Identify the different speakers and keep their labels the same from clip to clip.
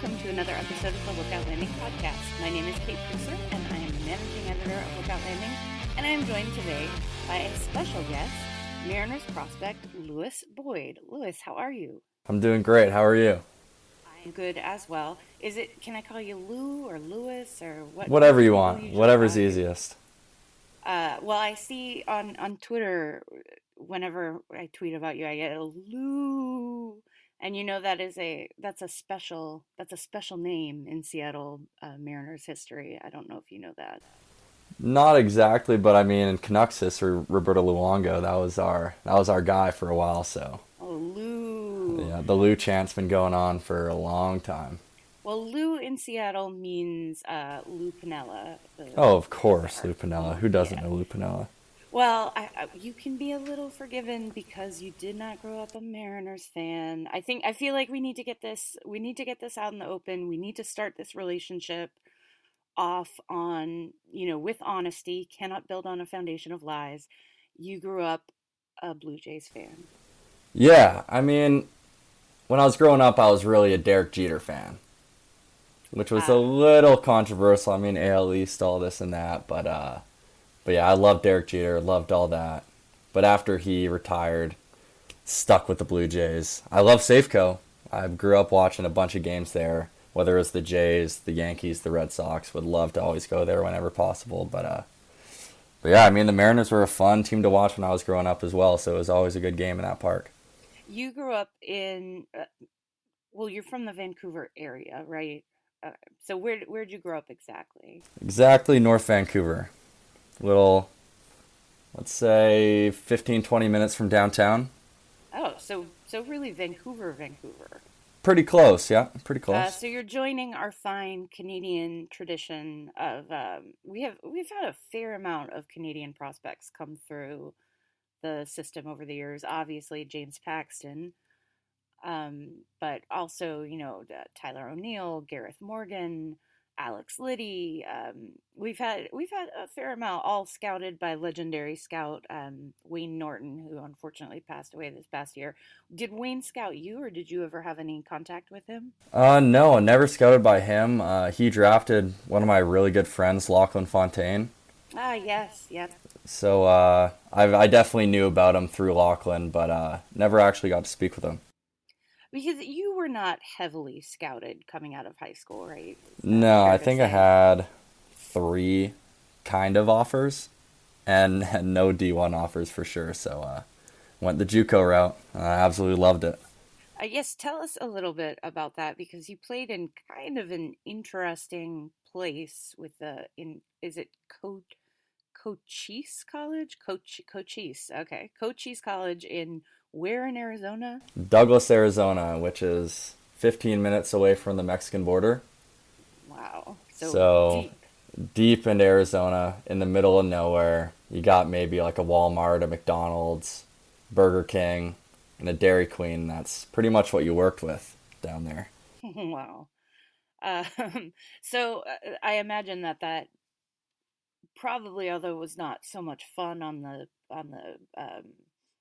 Speaker 1: Welcome to another episode of the Lookout Landing podcast. My name is Kate Preusser and I am the managing editor of Lookout Landing, and I am joined today by a special guest, Mariners prospect Louis Boyd. Louis, how are you?
Speaker 2: I'm doing great. How are you?
Speaker 1: I'm good as well. Is it? Can I call you Lou or Louis or what?
Speaker 2: Whatever you want.
Speaker 1: usually
Speaker 2: Whatever's easiest.
Speaker 1: Uh, well, I see on on Twitter whenever I tweet about you, I get a Lou, and you know that is a that's a special that's a special name in Seattle uh, Mariners history. I don't know if you know that.
Speaker 2: Not exactly, but I mean, in Canucks history, Roberto Luongo, that was our that was our guy for a while. So
Speaker 1: Oh, Lou.
Speaker 2: yeah, the Lou chant's been going on for a long time.
Speaker 1: Well, Lou in Seattle means uh, Lou Piniella.
Speaker 2: Oh, of course, Lou Piniella. Who doesn't
Speaker 1: Yeah.
Speaker 2: know Lou Piniella?
Speaker 1: Well, I, I, you can be a little forgiven because you did not grow up a Mariners fan. I think I feel like we need to get this. We need to get this out in the open. We need to start this relationship off on you know with honesty. Cannot build on a foundation of lies. You grew up a Blue Jays fan.
Speaker 2: Yeah, I mean, when I was growing up, I was really a Derek Jeter fan, which was a
Speaker 1: Ah.
Speaker 2: little controversial. I mean, AL East, all this and that, but uh, but yeah, I loved Derek Jeter, loved all that. But after he retired, stuck with the Blue Jays. I love Safeco. I grew up watching a bunch of games there, whether it was the Jays, the Yankees, the Red Sox. Would love to always go there whenever possible, but uh. But yeah, I mean the Mariners were a fun team to watch when I was growing up as well, so it was always a good game in that park.
Speaker 1: You grew up in. Uh, well, you're from the Vancouver area, right? Uh, so where where'd you grow up exactly?
Speaker 2: Exactly North Vancouver. Little, let's say 15, 20 minutes from downtown.
Speaker 1: Oh, so so really Vancouver, Vancouver.
Speaker 2: Pretty close, yeah, pretty close.
Speaker 1: Uh, so you're joining our fine Canadian tradition of um, we have we've had a fair amount of Canadian prospects come through the system over the years. Obviously, James Paxton, um, but also you know uh, Tyler O'Neill, Gareth Morgan, Alex Liddi. Um, we've had we've had a fair amount, all scouted by legendary scout um, Wayne Norton, who unfortunately passed away this past year. Did Wayne scout you, or did you ever have any contact with him?
Speaker 2: Uh, no, never scouted by him. Uh, he drafted one of my really good friends, Lachlan Fontaine,
Speaker 1: Ah, yes, yes.
Speaker 2: So uh, I, I definitely knew about him through Lachlan, but uh, never actually got to speak with him.
Speaker 1: Because you were not heavily scouted coming out of high school, right?
Speaker 2: No, I think I had three kind of offers, and, and no D1 offers for sure. So uh, went the JUCO route. I absolutely loved it.
Speaker 1: I guess tell us a little bit about that because you played in kind of an interesting place with the in is it Co Cochise College? Coch Cochise. Okay. Cochise College in where in Arizona?
Speaker 2: Douglas, Arizona, which is 15 minutes away from the Mexican border.
Speaker 1: Wow. So,
Speaker 2: So,
Speaker 1: deep.
Speaker 2: deep into Arizona, in the middle of nowhere. You got maybe like a Walmart, a McDonald's, Burger King, and a Dairy Queen. That's pretty much what you worked with down there.
Speaker 1: wow. Um, so uh, I imagine that that probably, although it was not so much fun on the on the um,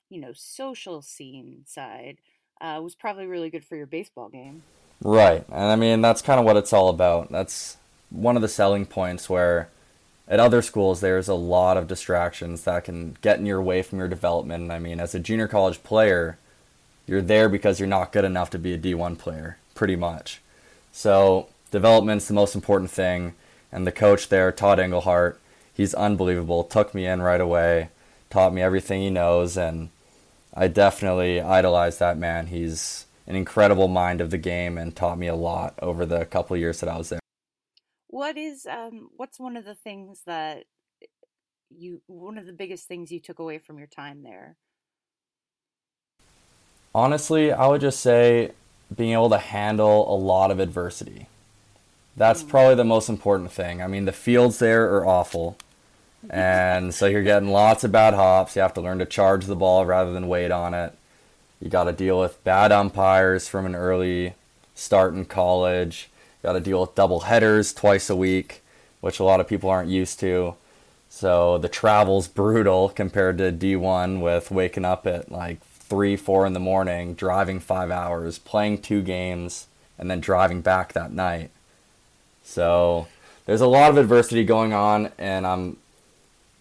Speaker 1: you know social scene side, uh, was probably really good for your baseball game.
Speaker 2: Right. And I mean, that's kind of what it's all about. That's one of the selling points where at other schools there's a lot of distractions that can get in your way from your development. And I mean, as a junior college player, you're there because you're not good enough to be a D1 player, pretty much. So, development's the most important thing. And the coach there, Todd Engelhart, he's unbelievable. Took me in right away, taught me everything he knows, and I definitely idolize that man. He's an incredible mind of the game and taught me a lot over the couple of years that I was there.
Speaker 1: What is um what's one of the things that you one of the biggest things you took away from your time there?
Speaker 2: Honestly, I would just say being able to handle a lot of adversity. That's probably the most important thing. I mean, the fields there are awful. And so you're getting lots of bad hops. You have to learn to charge the ball rather than wait on it. You got to deal with bad umpires from an early start in college. You Got to deal with double headers twice a week, which a lot of people aren't used to. So the travel's brutal compared to D1 with waking up at like 3, 4 in the morning, driving five hours, playing two games, and then driving back that night. So there's a lot of adversity going on, and I'm,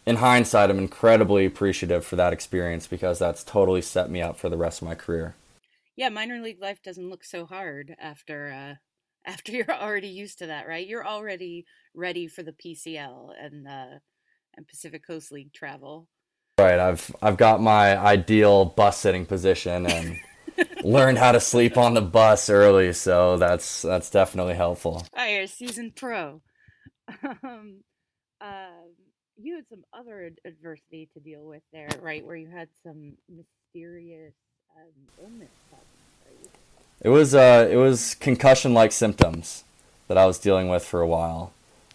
Speaker 2: in hindsight, I'm incredibly appreciative for that experience because that's totally set me up for the rest of my career.
Speaker 1: Yeah, minor league life doesn't look so hard after uh after you're already used to that, right? You're already ready for the PCL and uh and Pacific Coast League travel.
Speaker 2: Right, I've I've got my ideal bus sitting position and learned how to sleep on the bus early, so that's that's definitely helpful.
Speaker 1: Oh, you're a seasoned pro. um, um, you had some other adversity to deal with there, right? Where you had some mysterious um, illness problems, right?
Speaker 2: It was uh it was concussion like symptoms that I was dealing with for a while.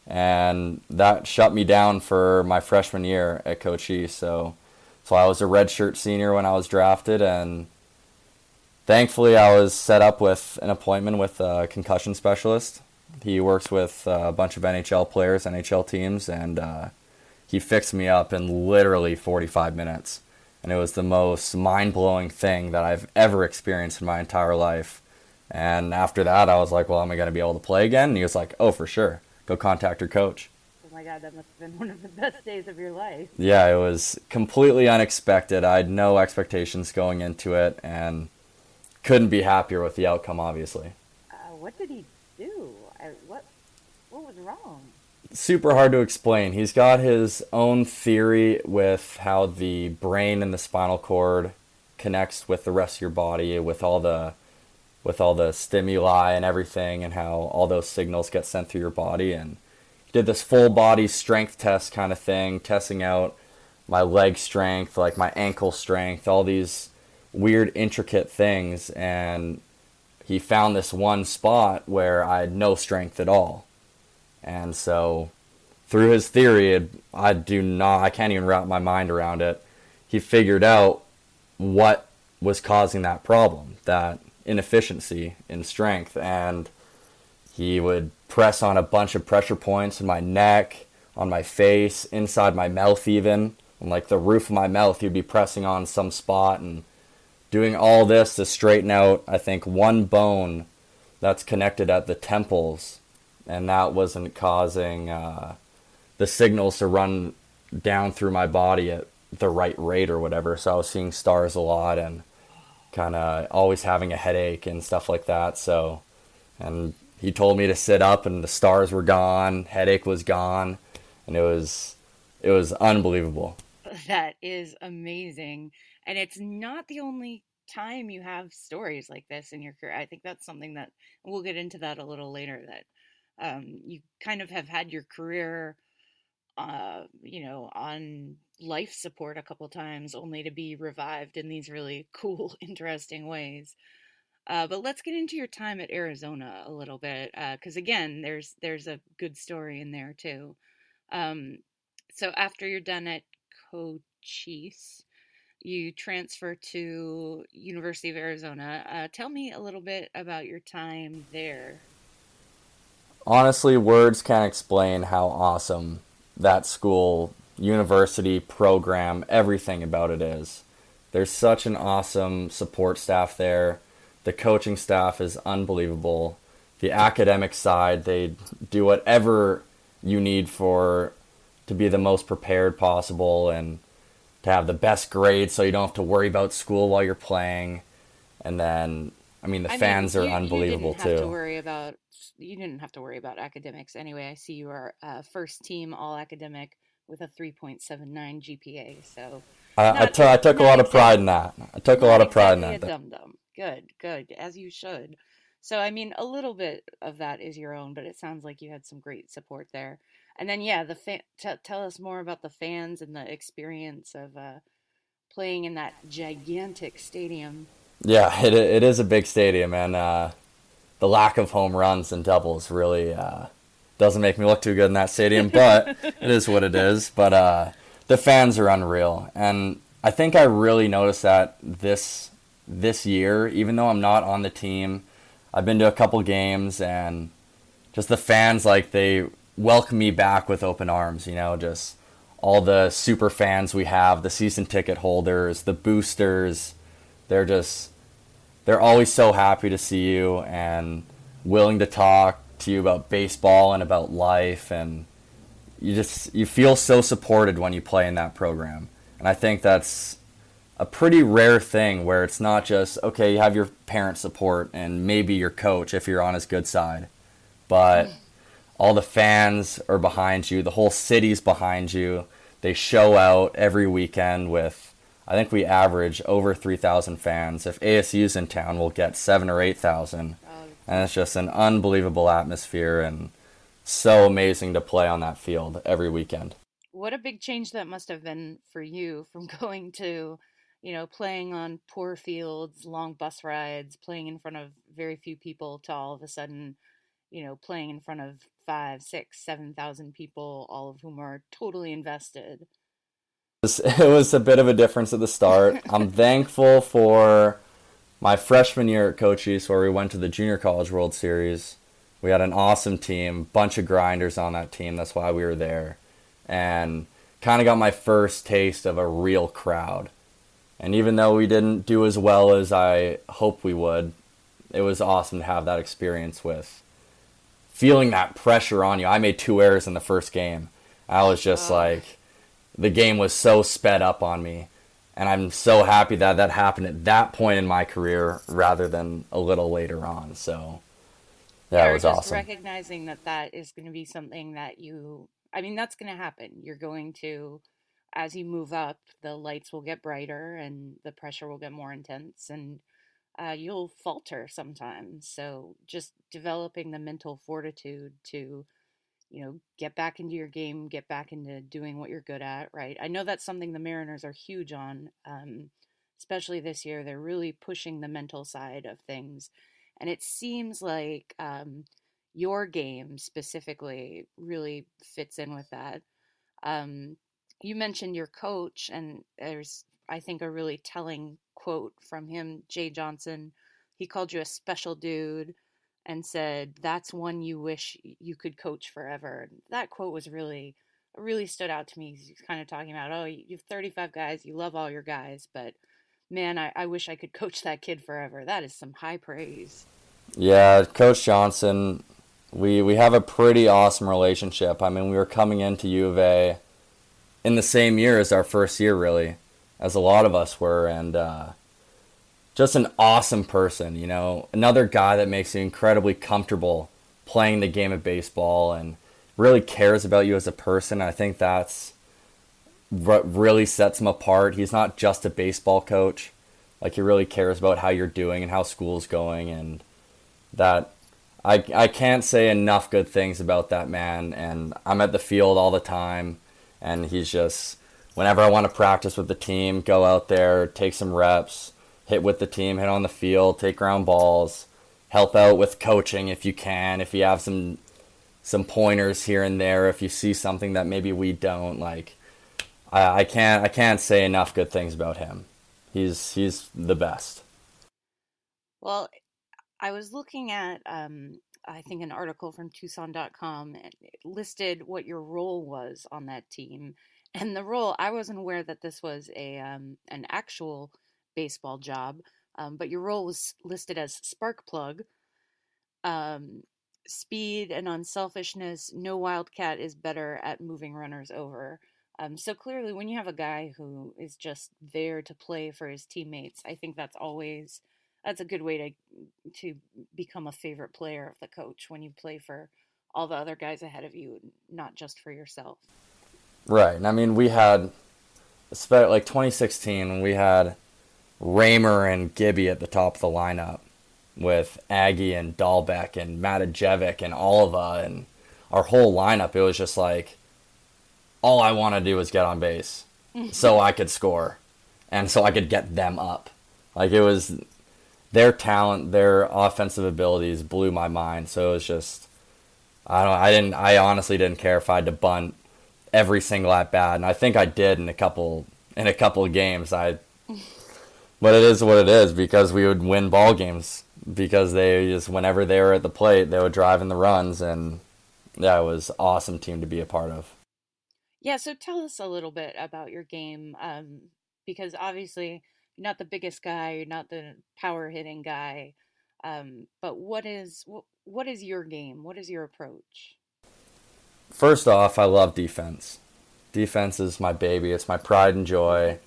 Speaker 2: And that shut me down for my freshman year at Cochise. So so I was a redshirt senior when I was drafted and thankfully I was set up with an appointment with a concussion specialist. He works with uh, a bunch of NHL players, NHL teams, and uh, he fixed me up in literally 45 minutes. And it was the most mind blowing thing that I've ever experienced in my entire life. And after that, I was like, well, am I going to be able to play again? And he was like, oh, for sure. Go contact your coach.
Speaker 1: Oh my god, that must have been one of the best days of your life.
Speaker 2: Yeah, it was completely unexpected. I had no expectations going into it and couldn't be happier with the outcome, obviously.
Speaker 1: Uh, what did he do? I, what what was wrong?
Speaker 2: Super hard to explain. He's got his own theory with how the brain and the spinal cord connects with the rest of your body with all the with all the stimuli and everything and how all those signals get sent through your body. And he did this full body strength test kind of thing testing out my leg strength like my ankle strength all these weird intricate things. And he found this one spot where I had no strength at all and so, through his theory, it, I do not, I can't even wrap my mind around it. He figured out what was causing that problem, that inefficiency in strength, and he would press on a bunch of pressure points in my neck, on my face, inside my mouth, even, and like the roof of my mouth. He'd be pressing on some spot and doing all this to straighten out, I think, one bone that's connected at the temples and that wasn't causing uh, the signals to run down through my body at the right rate or whatever. So I was seeing stars a lot and kind of always having a headache and stuff like that. So, and he told me to sit up and the stars were gone, headache was gone, and it was it was unbelievable.
Speaker 1: That is amazing. And it's not the only time you have stories like this in your career. I think that's something that we'll get into that a little later that um, you kind of have had your career uh, you know, on life support a couple times only to be revived in these really cool, interesting ways. Uh, but let's get into your time at Arizona a little bit, because uh, again, there's there's a good story in there too. Um, so after you're done at Cochise, you transfer to University of Arizona. Uh, tell me a little bit about your time there.
Speaker 2: Honestly, words can't explain how awesome that school, university, program, everything about it is. There's such an awesome support staff there. The coaching staff is unbelievable. The academic side, they do whatever you need for to be the most prepared possible and to have the best grades so you don't have to worry about school while you're playing. And then I mean the I fans mean, you, are unbelievable
Speaker 1: you didn't
Speaker 2: too.
Speaker 1: Have to worry about you didn't have to worry about academics anyway. I see you are uh, first team all academic with a 3.79 GPA. So
Speaker 2: I, I, t- I took a lot of pride in that. I took a lot of pride in that.
Speaker 1: Dum dum. Good, good, as you should. So I mean, a little bit of that is your own, but it sounds like you had some great support there. And then yeah, the fa- t- tell us more about the fans and the experience of uh, playing in that gigantic stadium.
Speaker 2: Yeah, it it is a big stadium, and uh, the lack of home runs and doubles really uh, doesn't make me look too good in that stadium, but it is what it is. But uh, the fans are unreal, and I think I really noticed that this this year, even though I'm not on the team, I've been to a couple games, and just the fans like they welcome me back with open arms. You know, just all the super fans we have, the season ticket holders, the boosters, they're just they're always so happy to see you and willing to talk to you about baseball and about life. And you just you feel so supported when you play in that program. And i think that's a pretty rare thing where it's not just okay you have your parent support and maybe your coach if you're on his good side. But all the fans are behind you. The whole city's behind you. They show out every weekend with I think we average over 3,000 fans. If ASU's in town, we'll get seven or 8,000. and it's just an unbelievable atmosphere and so amazing to play on that field every weekend.
Speaker 1: What a big change that must have been for you from going to, you know, playing on poor fields, long bus rides, playing in front of very few people to all of a sudden, you know, playing in front of five, six, seven thousand people, all of whom are totally invested
Speaker 2: it was a bit of a difference at the start. I'm thankful for my freshman year at Cochise, where we went to the Junior College World Series. We had an awesome team, bunch of grinders on that team. That's why we were there, and kind of got my first taste of a real crowd. And even though we didn't do as well as I hoped we would, it was awesome to have that experience with feeling that pressure on you. I made two errors in the first game. I was just like the game was so sped up on me. And I'm so happy that that happened at that point in my career rather than a little later on. So that
Speaker 1: yeah,
Speaker 2: was
Speaker 1: just
Speaker 2: awesome.
Speaker 1: Recognizing that that is going to be something that you, I mean, that's going to happen. You're going to, as you move up, the lights will get brighter and the pressure will get more intense and uh, you'll falter sometimes. So just developing the mental fortitude to you know, get back into your game, get back into doing what you're good at, right? I know that's something the Mariners are huge on, um, especially this year. They're really pushing the mental side of things. And it seems like um, your game specifically really fits in with that. Um, you mentioned your coach, and there's, I think, a really telling quote from him, Jay Johnson. He called you a special dude and said, "That's one you wish you could coach forever." That quote was really, really stood out to me. He's kind of talking about, "Oh, you have 35 guys, you love all your guys, but man, I, I wish I could coach that kid forever." That is some high praise.
Speaker 2: Yeah, Coach Johnson, we we have a pretty awesome relationship. I mean, we were coming into U of A in the same year as our first year, really, as a lot of us were, and uh, just an awesome person. You know, another guy that makes you incredibly comfortable playing the game of baseball and really cares about you as a person. I think that's what really sets him apart. He's not just a baseball coach. Like he really cares about how you're doing and how school's going and that I I can't say enough good things about that man and I'm at the field all the time and he's just whenever I want to practice with the team, go out there, take some reps, hit with the team, hit on the field, take ground balls, help out with coaching if you can, if you have some some pointers here and there, if you see something that maybe we don't like I, I can't I can't say enough good things about him. He's he's the best.
Speaker 1: Well, I was looking at um, I think an article from Tucson.com and it listed what your role was on that team, and the role I wasn't aware that this was a um, an actual baseball job, um, but your role was listed as spark plug. Um, speed and unselfishness. No wildcat is better at moving runners over. Um, so clearly, when you have a guy who is just there to play for his teammates, I think that's always that's a good way to to become a favorite player of the coach when you play for all the other guys ahead of you, not just for yourself.
Speaker 2: Right, and I mean we had, like 2016 when we had Ramer and Gibby at the top of the lineup with Aggie and Dalbec and Matijevic and Oliva and our whole lineup. It was just like all I want to do is get on base so I could score and so I could get them up. Like it was their talent, their offensive abilities blew my mind. So it was just I don't I didn't I honestly didn't care if I had to bunt every single at bat and I think I did in a couple in a couple of games. I but it is what it is because we would win ball games because they just whenever they were at the plate they would drive in the runs and yeah, it was awesome team to be a part of.
Speaker 1: Yeah, so tell us a little bit about your game, um, because obviously you're not the biggest guy, you're not the power hitting guy, um, but what is what, what is your game? What is your approach?
Speaker 2: First off, I love defense. Defense is my baby. It's my pride and joy.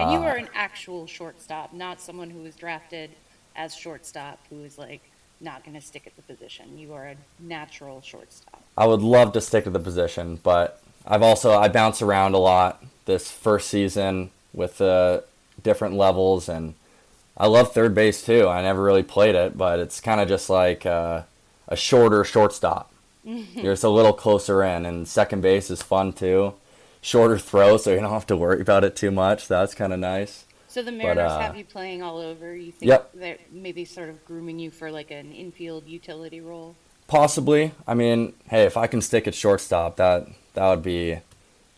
Speaker 1: And you are an actual shortstop, not someone who was drafted as shortstop who is like not going to stick at the position. You are a natural shortstop.
Speaker 2: I would love to stick to the position, but I've also I bounce around a lot this first season with the uh, different levels, and I love third base too. I never really played it, but it's kind of just like uh, a shorter shortstop. You're just a little closer in, and second base is fun too. Shorter throw, so you don't have to worry about it too much. That's kind of nice.
Speaker 1: So the Mariners but, uh, have you playing all over. You think
Speaker 2: yep.
Speaker 1: they're maybe sort of grooming you for like an infield utility role?
Speaker 2: Possibly. I mean, hey, if I can stick at shortstop, that that would be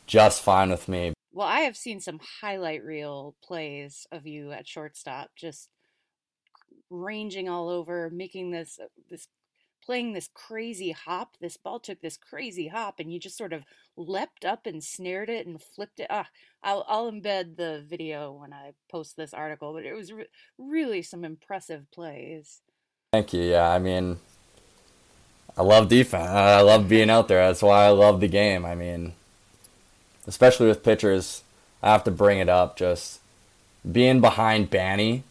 Speaker 2: just fine with me.
Speaker 1: Well, I have seen some highlight reel plays of you at shortstop, just ranging all over, making this this playing this crazy hop. This ball took this crazy hop, and you just sort of leapt up and snared it and flipped it. Ah, I'll I'll embed the video when I post this article, but it was re- really some impressive plays.
Speaker 2: Thank you. Yeah, I mean, I love defense. I love being out there. That's why I love the game. I mean, especially with pitchers, I have to bring it up. Just being behind Banny,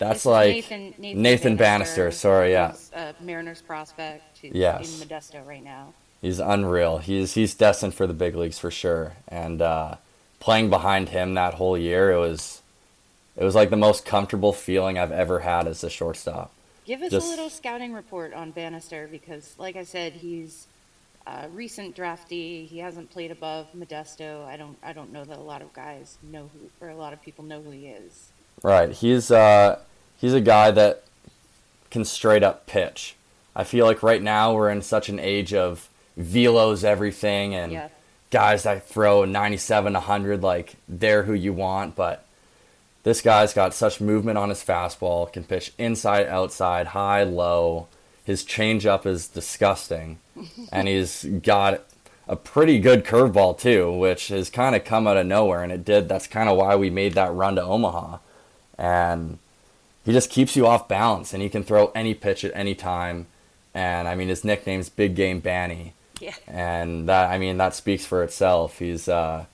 Speaker 2: that's like Nathan, Nathan, Nathan Bannister, Bannister. Sorry, yeah.
Speaker 1: Uh, Mariners prospect.
Speaker 2: yes.
Speaker 1: In Modesto right now.
Speaker 2: He's unreal. He's he's destined for the big leagues for sure. And uh, playing behind him that whole year, it was it was like the most comfortable feeling I've ever had as a shortstop.
Speaker 1: Give us Just, a little scouting report on Bannister because, like I said, he's a recent draftee. He hasn't played above Modesto. I don't. I don't know that a lot of guys know who, or a lot of people know who he is.
Speaker 2: Right. He's uh, he's a guy that can straight up pitch. I feel like right now we're in such an age of velos everything and yeah. guys that throw 97, 100 like they're who you want, but this guy's got such movement on his fastball, can pitch inside, outside, high, low. His changeup is disgusting. and he's got a pretty good curveball, too, which has kind of come out of nowhere. And it did. That's kind of why we made that run to Omaha. And he just keeps you off balance, and he can throw any pitch at any time. And I mean, his nickname's Big Game Banny.
Speaker 1: Yeah.
Speaker 2: And that, I mean, that speaks for itself. He's, uh,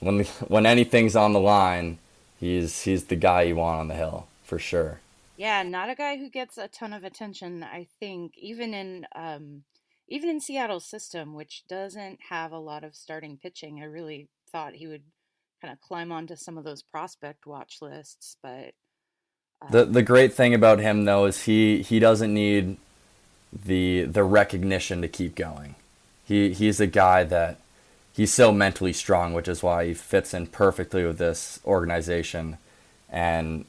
Speaker 2: when when anything's on the line, he's he's the guy you want on the hill for sure.
Speaker 1: Yeah, not a guy who gets a ton of attention. I think even in um, even in Seattle's system, which doesn't have a lot of starting pitching, I really thought he would kind of climb onto some of those prospect watch lists. But.
Speaker 2: The the great thing about him though is he he doesn't need the the recognition to keep going. He he's a guy that he's so mentally strong, which is why he fits in perfectly with this organization, and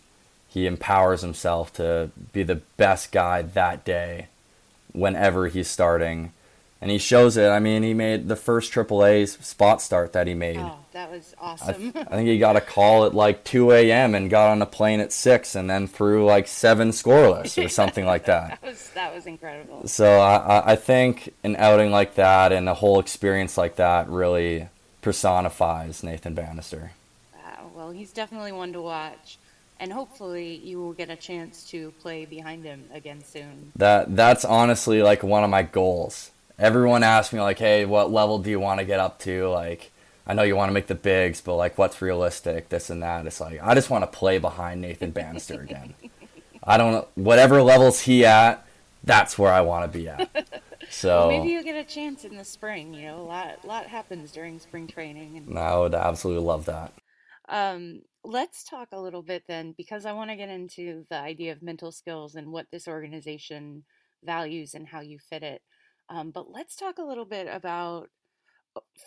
Speaker 2: he empowers himself to be the best guy that day, whenever he's starting, and he shows it. I mean, he made the first AAA spot start that he made.
Speaker 1: Oh, that was awesome.
Speaker 2: I, I, think he got a call at like 2 a.m. and got on a plane at six, and then threw like seven scoreless or something like that.
Speaker 1: that was that was incredible.
Speaker 2: So I I think an outing like that and a whole experience like that really personifies Nathan Bannister.
Speaker 1: Uh, well, he's definitely one to watch and hopefully you will get a chance to play behind him again soon.
Speaker 2: That that's honestly like one of my goals everyone asks me like, "Hey, what level do you want to get up to?" Like, I know you want to make the bigs, but like, what's realistic? This and that. It's like I just want to play behind Nathan Bannister again. I don't know whatever levels he at. That's where I want to be at. So
Speaker 1: well, maybe you'll get a chance in the spring. You know, a lot lot happens during spring training.
Speaker 2: And... I would absolutely love that.
Speaker 1: Um, let's talk a little bit then, because I want to get into the idea of mental skills and what this organization values and how you fit it. Um, but let's talk a little bit about.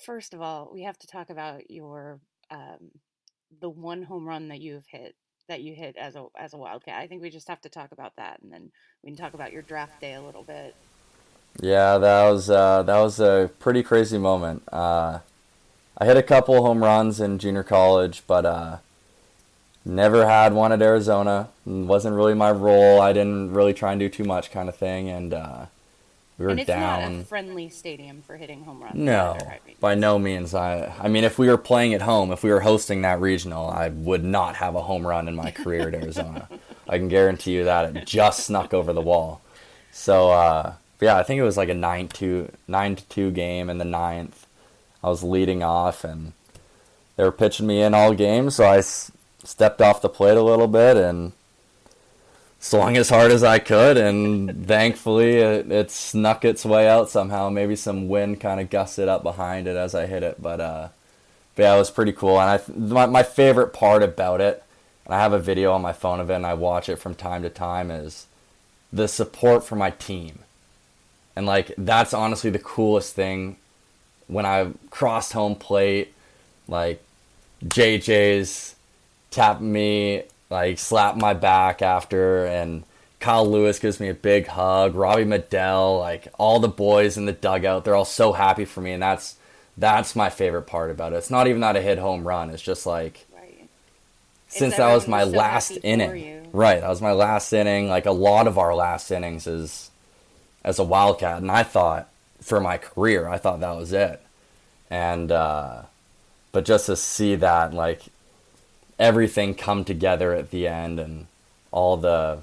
Speaker 1: First of all, we have to talk about your um, the one home run that you've hit that you hit as a as a Wildcat. I think we just have to talk about that, and then we can talk about your draft day a little bit.
Speaker 2: Yeah, that was uh, that was a pretty crazy moment. Uh, I hit a couple home runs in junior college, but uh, never had one at Arizona. Wasn't really my role. I didn't really try and do too much, kind of thing, and uh, we were
Speaker 1: and it's
Speaker 2: down.
Speaker 1: not a friendly stadium for hitting home runs.
Speaker 2: No,
Speaker 1: either, I mean.
Speaker 2: by no means. I I mean, if we were playing at home, if we were hosting that regional, I would not have a home run in my career at Arizona. I can guarantee you that it just snuck over the wall. So uh, yeah, I think it was like a nine two nine to two game in the ninth. I was leading off, and they were pitching me in all game, so I s- stepped off the plate a little bit and swung as hard as I could, and thankfully it, it snuck its way out somehow. Maybe some wind kind of gusted up behind it as I hit it, but uh, but yeah, it was pretty cool. And I my my favorite part about it, and I have a video on my phone of it, and I watch it from time to time, is the support for my team, and like that's honestly the coolest thing. When I crossed home plate, like JJ's tapping me like slap my back after and Kyle Lewis gives me a big hug. Robbie Medell, like all the boys in the dugout, they're all so happy for me, and that's that's my favorite part about it. It's not even that I hit home run. It's just like
Speaker 1: right.
Speaker 2: since that was my
Speaker 1: so
Speaker 2: last inning, right? That was my last inning. Like a lot of our last innings is as a Wildcat, and I thought for my career, I thought that was it. And uh, but just to see that, like everything come together at the end and all the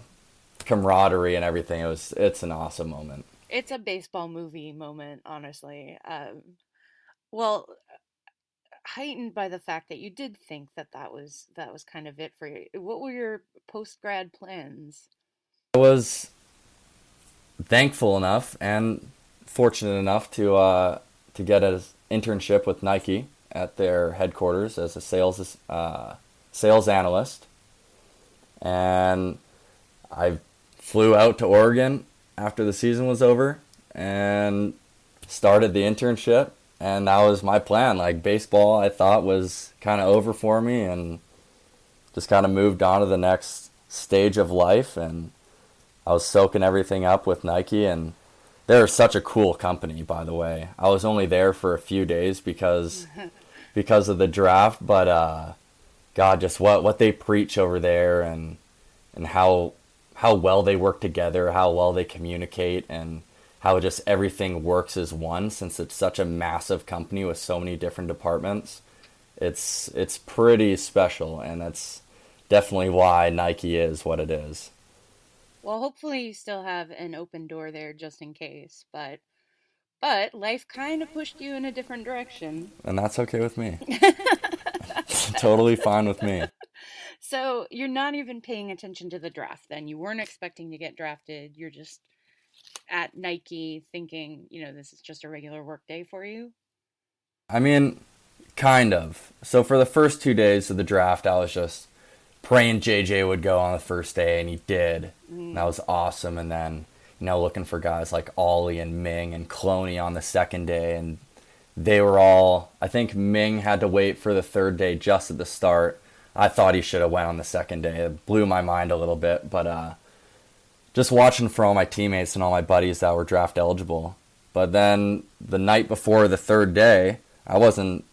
Speaker 2: camaraderie and everything. It was it's an awesome moment.
Speaker 1: It's a baseball movie moment, honestly. Um, well, heightened by the fact that you did think that that was that was kind of it for you. What were your post grad plans?
Speaker 2: I was thankful enough and fortunate enough to uh, to get an internship with Nike at their headquarters as a sales uh, sales analyst. And I flew out to Oregon after the season was over and started the internship. And that was my plan. Like baseball, I thought was kind of over for me and just kind of moved on to the next stage of life. And I was soaking everything up with Nike. And they're such a cool company, by the way. I was only there for a few days because because of the draft, but uh, God, just what what they preach over there, and and how how well they work together, how well they communicate, and how just everything works as one. Since it's such a massive company with so many different departments, it's it's pretty special, and that's definitely why Nike is what it is.
Speaker 1: Well, hopefully you still have an open door there just in case, but but life kind of pushed you in a different direction.
Speaker 2: And that's okay with me. totally fine with me.
Speaker 1: So you're not even paying attention to the draft then. You weren't expecting to get drafted. You're just at Nike thinking, you know, this is just a regular work day for you.
Speaker 2: I mean, kind of. So for the first two days of the draft, I was just praying JJ would go on the first day, and he did.
Speaker 1: Mm.
Speaker 2: And that was awesome. And then, you know, looking for guys like Ollie and Ming and Cloney on the second day, and they were all. I think Ming had to wait for the third day just at the start. I thought he should have went on the second day. It blew my mind a little bit, but uh, just watching for all my teammates and all my buddies that were draft eligible. But then the night before the third day, I wasn't.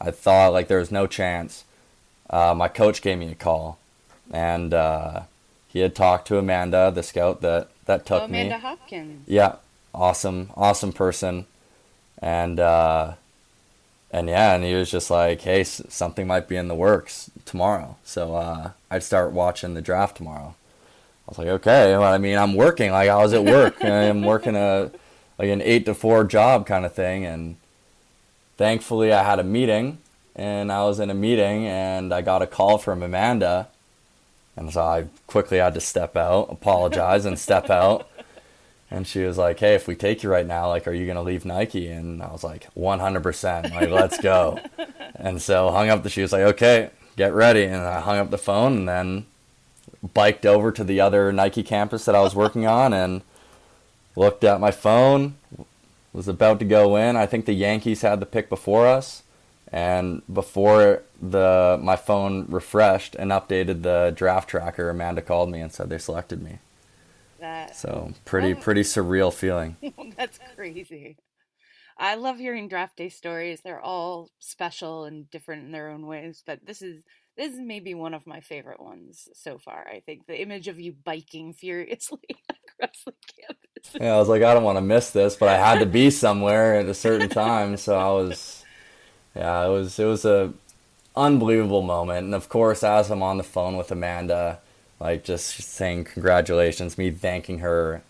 Speaker 2: I thought like there was no chance. Uh, my coach gave me a call, and uh, he had talked to Amanda, the scout that that took
Speaker 1: oh, Amanda
Speaker 2: me.
Speaker 1: Hopkins.
Speaker 2: Yeah, awesome, awesome person, and uh, and yeah, and he was just like, "Hey, something might be in the works tomorrow." So uh, I'd start watching the draft tomorrow. I was like, "Okay." Well, I mean, I'm working. Like I was at work. I'm working a like an eight to four job kind of thing, and thankfully I had a meeting, and I was in a meeting, and I got a call from Amanda, and so I quickly had to step out, apologize, and step out. And she was like, "Hey, if we take you right now, like, are you gonna leave Nike?" And I was like, "100%, like, let's go." and so hung up the. She was like, "Okay, get ready," and I hung up the phone, and then biked over to the other Nike campus that I was working on, and looked at my phone. Was about to go in. I think the Yankees had the pick before us, and before the my phone refreshed and updated the draft tracker, Amanda called me and said they selected me.
Speaker 1: That
Speaker 2: So pretty
Speaker 1: Oh.
Speaker 2: pretty surreal feeling.
Speaker 1: That's crazy. I love hearing draft day stories. They're all special and different in their own ways, but this is this is maybe one of my favorite ones so far. I think the image of you biking furiously across the campus.
Speaker 2: Yeah, I was like, I don't want to miss this, but I had to be somewhere at a certain time, so I was, yeah, it was it was a unbelievable moment, and of course, as I'm on the phone with Amanda, like just saying congratulations, me thanking her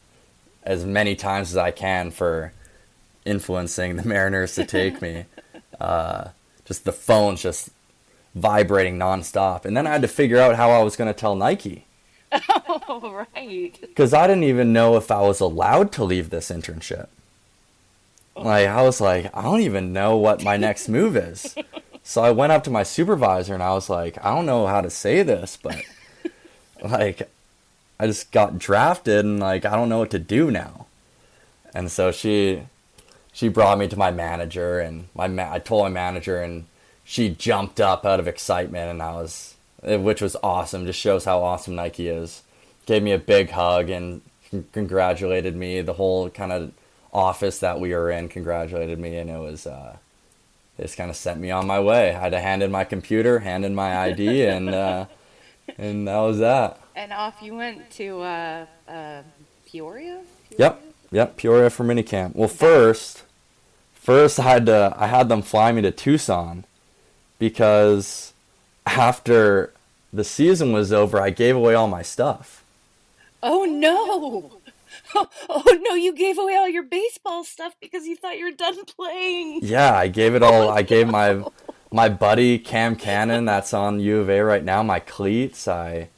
Speaker 2: as many times as I can for influencing the Mariners to take me. uh, just the phone's just vibrating nonstop, and then I had to figure out how I was going to tell Nike
Speaker 1: oh, right.
Speaker 2: because I didn't even know if I was allowed to leave this internship. Like I was like, I don't even know what my next move is. So I went up to my supervisor and I was like, I don't know how to say this, but like I just got drafted and like I don't know what to do now. And so she she brought me to my manager and my ma- I told my manager and she jumped up out of excitement and I was eh, which was awesome. Just shows how awesome Nike is. Gave me a big hug and con- congratulated me. The whole kind of office that we were in congratulated me and it was uh just kind of sent me on my way. I had to hand in my computer hand in my ID and uh and that was that
Speaker 1: And off you went to uh, uh, Peoria?
Speaker 2: Yep, yep, Peoria for minicamp. Well, first, first I had to I had them fly me to Tucson because after the season was over, I gave away all my stuff.
Speaker 1: Oh no! Oh, no, you gave away all your baseball stuff because you thought you were done playing.
Speaker 2: Yeah, I gave it all. I gave my my buddy Cam Cannon that's on U of A right now my cleats. I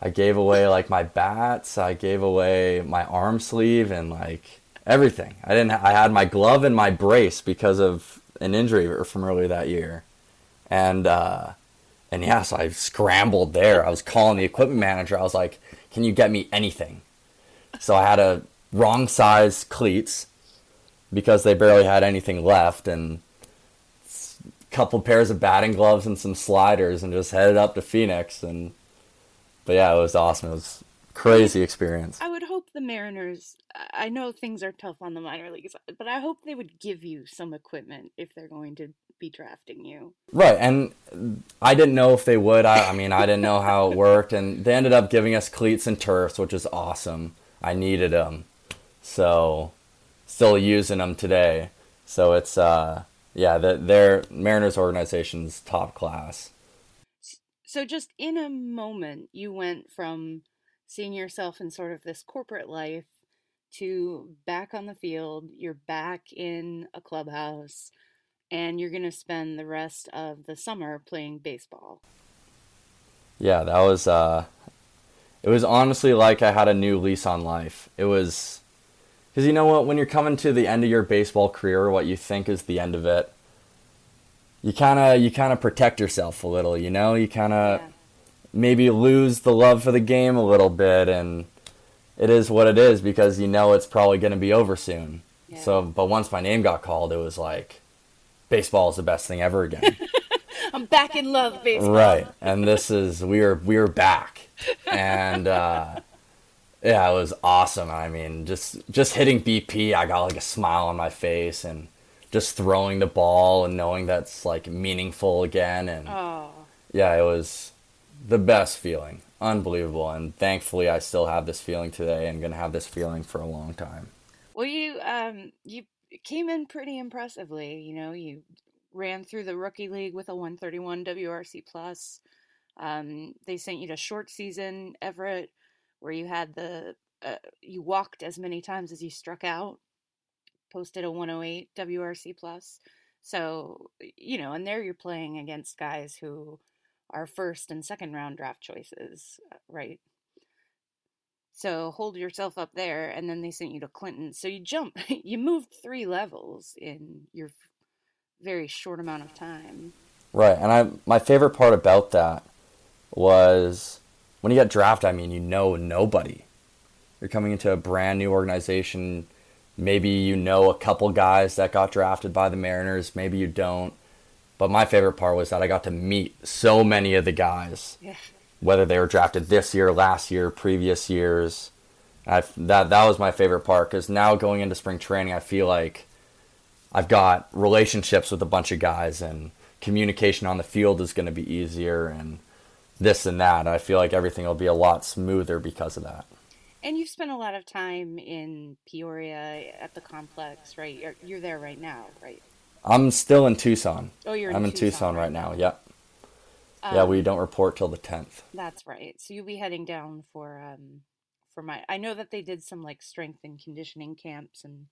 Speaker 2: I gave away like my bats. I gave away my arm sleeve and like everything. I didn't. I had my glove and my brace because of an injury from earlier that year, and uh, and yeah, so I scrambled there. I was calling the equipment manager. I was like, "Can you get me anything?" So I had a wrong size cleats because they barely had anything left, and couple pairs of batting gloves and some sliders, and just headed up to Phoenix. And but yeah, it was awesome. It was crazy experience.
Speaker 1: I would hope the Mariners. I know things are tough on the minor leagues, but I hope they would give you some equipment if they're going to be drafting you.
Speaker 2: Right, and I didn't know if they would. I, I mean, I didn't know how it worked, and they ended up giving us cleats and turfs, which is awesome. I needed them, so still using them today. So it's uh, yeah, the, their Mariners organization's top class.
Speaker 1: So, just in a moment, you went from seeing yourself in sort of this corporate life to back on the field. You're back in a clubhouse, and you're going to spend the rest of the summer playing baseball.
Speaker 2: Yeah, that was uh it was honestly like I had a new lease on life. It was cuz you know what when you're coming to the end of your baseball career, what you think is the end of it, you kind of you kind of protect yourself a little, you know? You kind of
Speaker 1: Yeah.
Speaker 2: maybe lose the love for the game a little bit and it is what it is because you know it's probably going to be over soon.
Speaker 1: Yeah.
Speaker 2: So, but once my name got called, it was like baseball is the best thing ever again.
Speaker 1: I'm back in love baseball.
Speaker 2: right. And this is we are we are back. And uh yeah, it was awesome. I mean, just just hitting BP, I got like a smile on my face and just throwing the ball and knowing that's like meaningful again and
Speaker 1: Oh,
Speaker 2: yeah, it was the best feeling. Unbelievable. And thankfully, I still have this feeling today and going to have this feeling for a long time.
Speaker 1: well, you um you came in pretty impressively. You know, you ran through the rookie league with a 131 WRC plus. Um, they sent you to short season Everett, where you had the uh, you walked as many times as you struck out. Posted a 108 WRC plus. So you know, and there you're playing against guys who are first and second round draft choices, uh, right? So hold yourself up there, and then they sent you to Clinton. So you jump, you moved three levels in your very short amount of time.
Speaker 2: Right. And I my favorite part about that was when you get drafted, I mean, you know nobody. You're coming into a brand new organization. Maybe you know a couple guys that got drafted by the Mariners, maybe you don't. But my favorite part was that I got to meet so many of the guys.
Speaker 1: Yeah.
Speaker 2: whether they were drafted this year, last year, previous years. I, that that was my favorite part because now going into spring training, I feel like I've got relationships with a bunch of guys, and communication on the field is going to be easier, and this and that. I feel like everything will be a lot smoother because of that.
Speaker 1: And you've spent a lot of time in Peoria at the complex, right? You're, you're there right now, right?
Speaker 2: I'm still in Tucson.
Speaker 1: Oh, you're in
Speaker 2: I'm in
Speaker 1: Tucson
Speaker 2: Tucson,
Speaker 1: right
Speaker 2: now.
Speaker 1: now.
Speaker 2: Yep. yeah,
Speaker 1: Um,
Speaker 2: we don't report till the 10th.
Speaker 1: That's right. So you'll be heading down for um for my. I know that they did some like strength and conditioning camps and